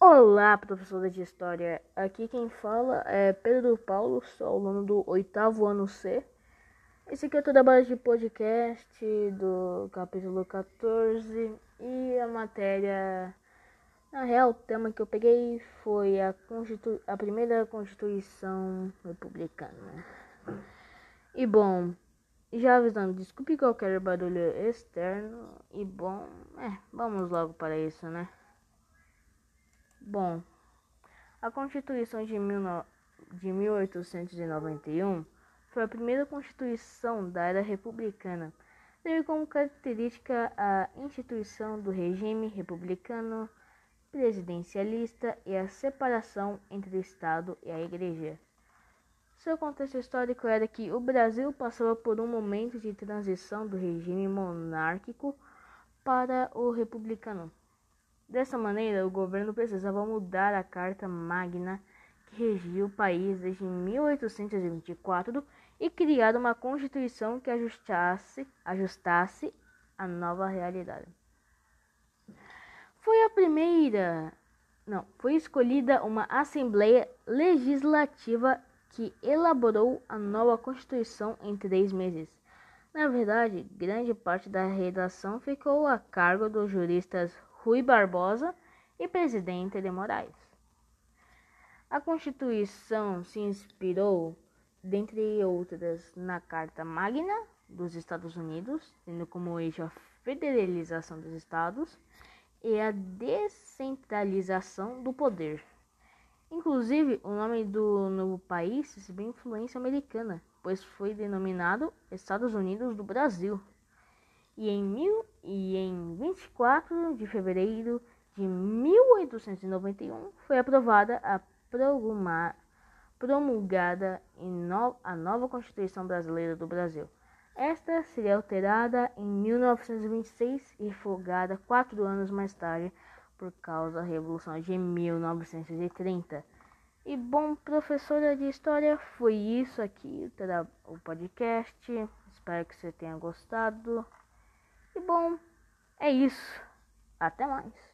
Olá, professora de História. Aqui quem fala é Pedro Paulo, sou aluno do oitavo ano C. Esse aqui é o trabalho de podcast do capítulo 14 e a matéria. Na real, o tema que eu peguei foi a, Constitu... a primeira Constituição Republicana. E bom, já avisando, desculpe qualquer barulho externo. E bom, é, vamos logo para isso, né? Bom, a Constituição de, mil no... de 1891 foi a primeira Constituição da era republicana. Teve como característica a instituição do regime republicano presidencialista e a separação entre o Estado e a Igreja. Seu contexto histórico era que o Brasil passava por um momento de transição do regime monárquico para o republicano. Dessa maneira, o governo precisava mudar a Carta Magna que regia o país desde 1824 e criar uma constituição que ajustasse, ajustasse a nova realidade. Foi a primeira, não, foi escolhida uma Assembleia Legislativa que elaborou a nova Constituição em três meses. Na verdade, grande parte da redação ficou a cargo dos juristas Rui Barbosa e Presidente de Moraes. A Constituição se inspirou, dentre outras, na Carta Magna dos Estados Unidos, tendo como eixo a federalização dos estados e a descentralização do poder. Inclusive, o nome do novo país recebeu influência americana, pois foi denominado Estados Unidos do Brasil e em, mil, e em 24 de fevereiro de 1891 foi aprovada a promulgada no, a nova Constituição Brasileira do Brasil. Esta seria alterada em 1926 e folgada quatro anos mais tarde por causa da Revolução de 1930. E bom, professora de História, foi isso aqui, o podcast. Espero que você tenha gostado. E bom, é isso. Até mais.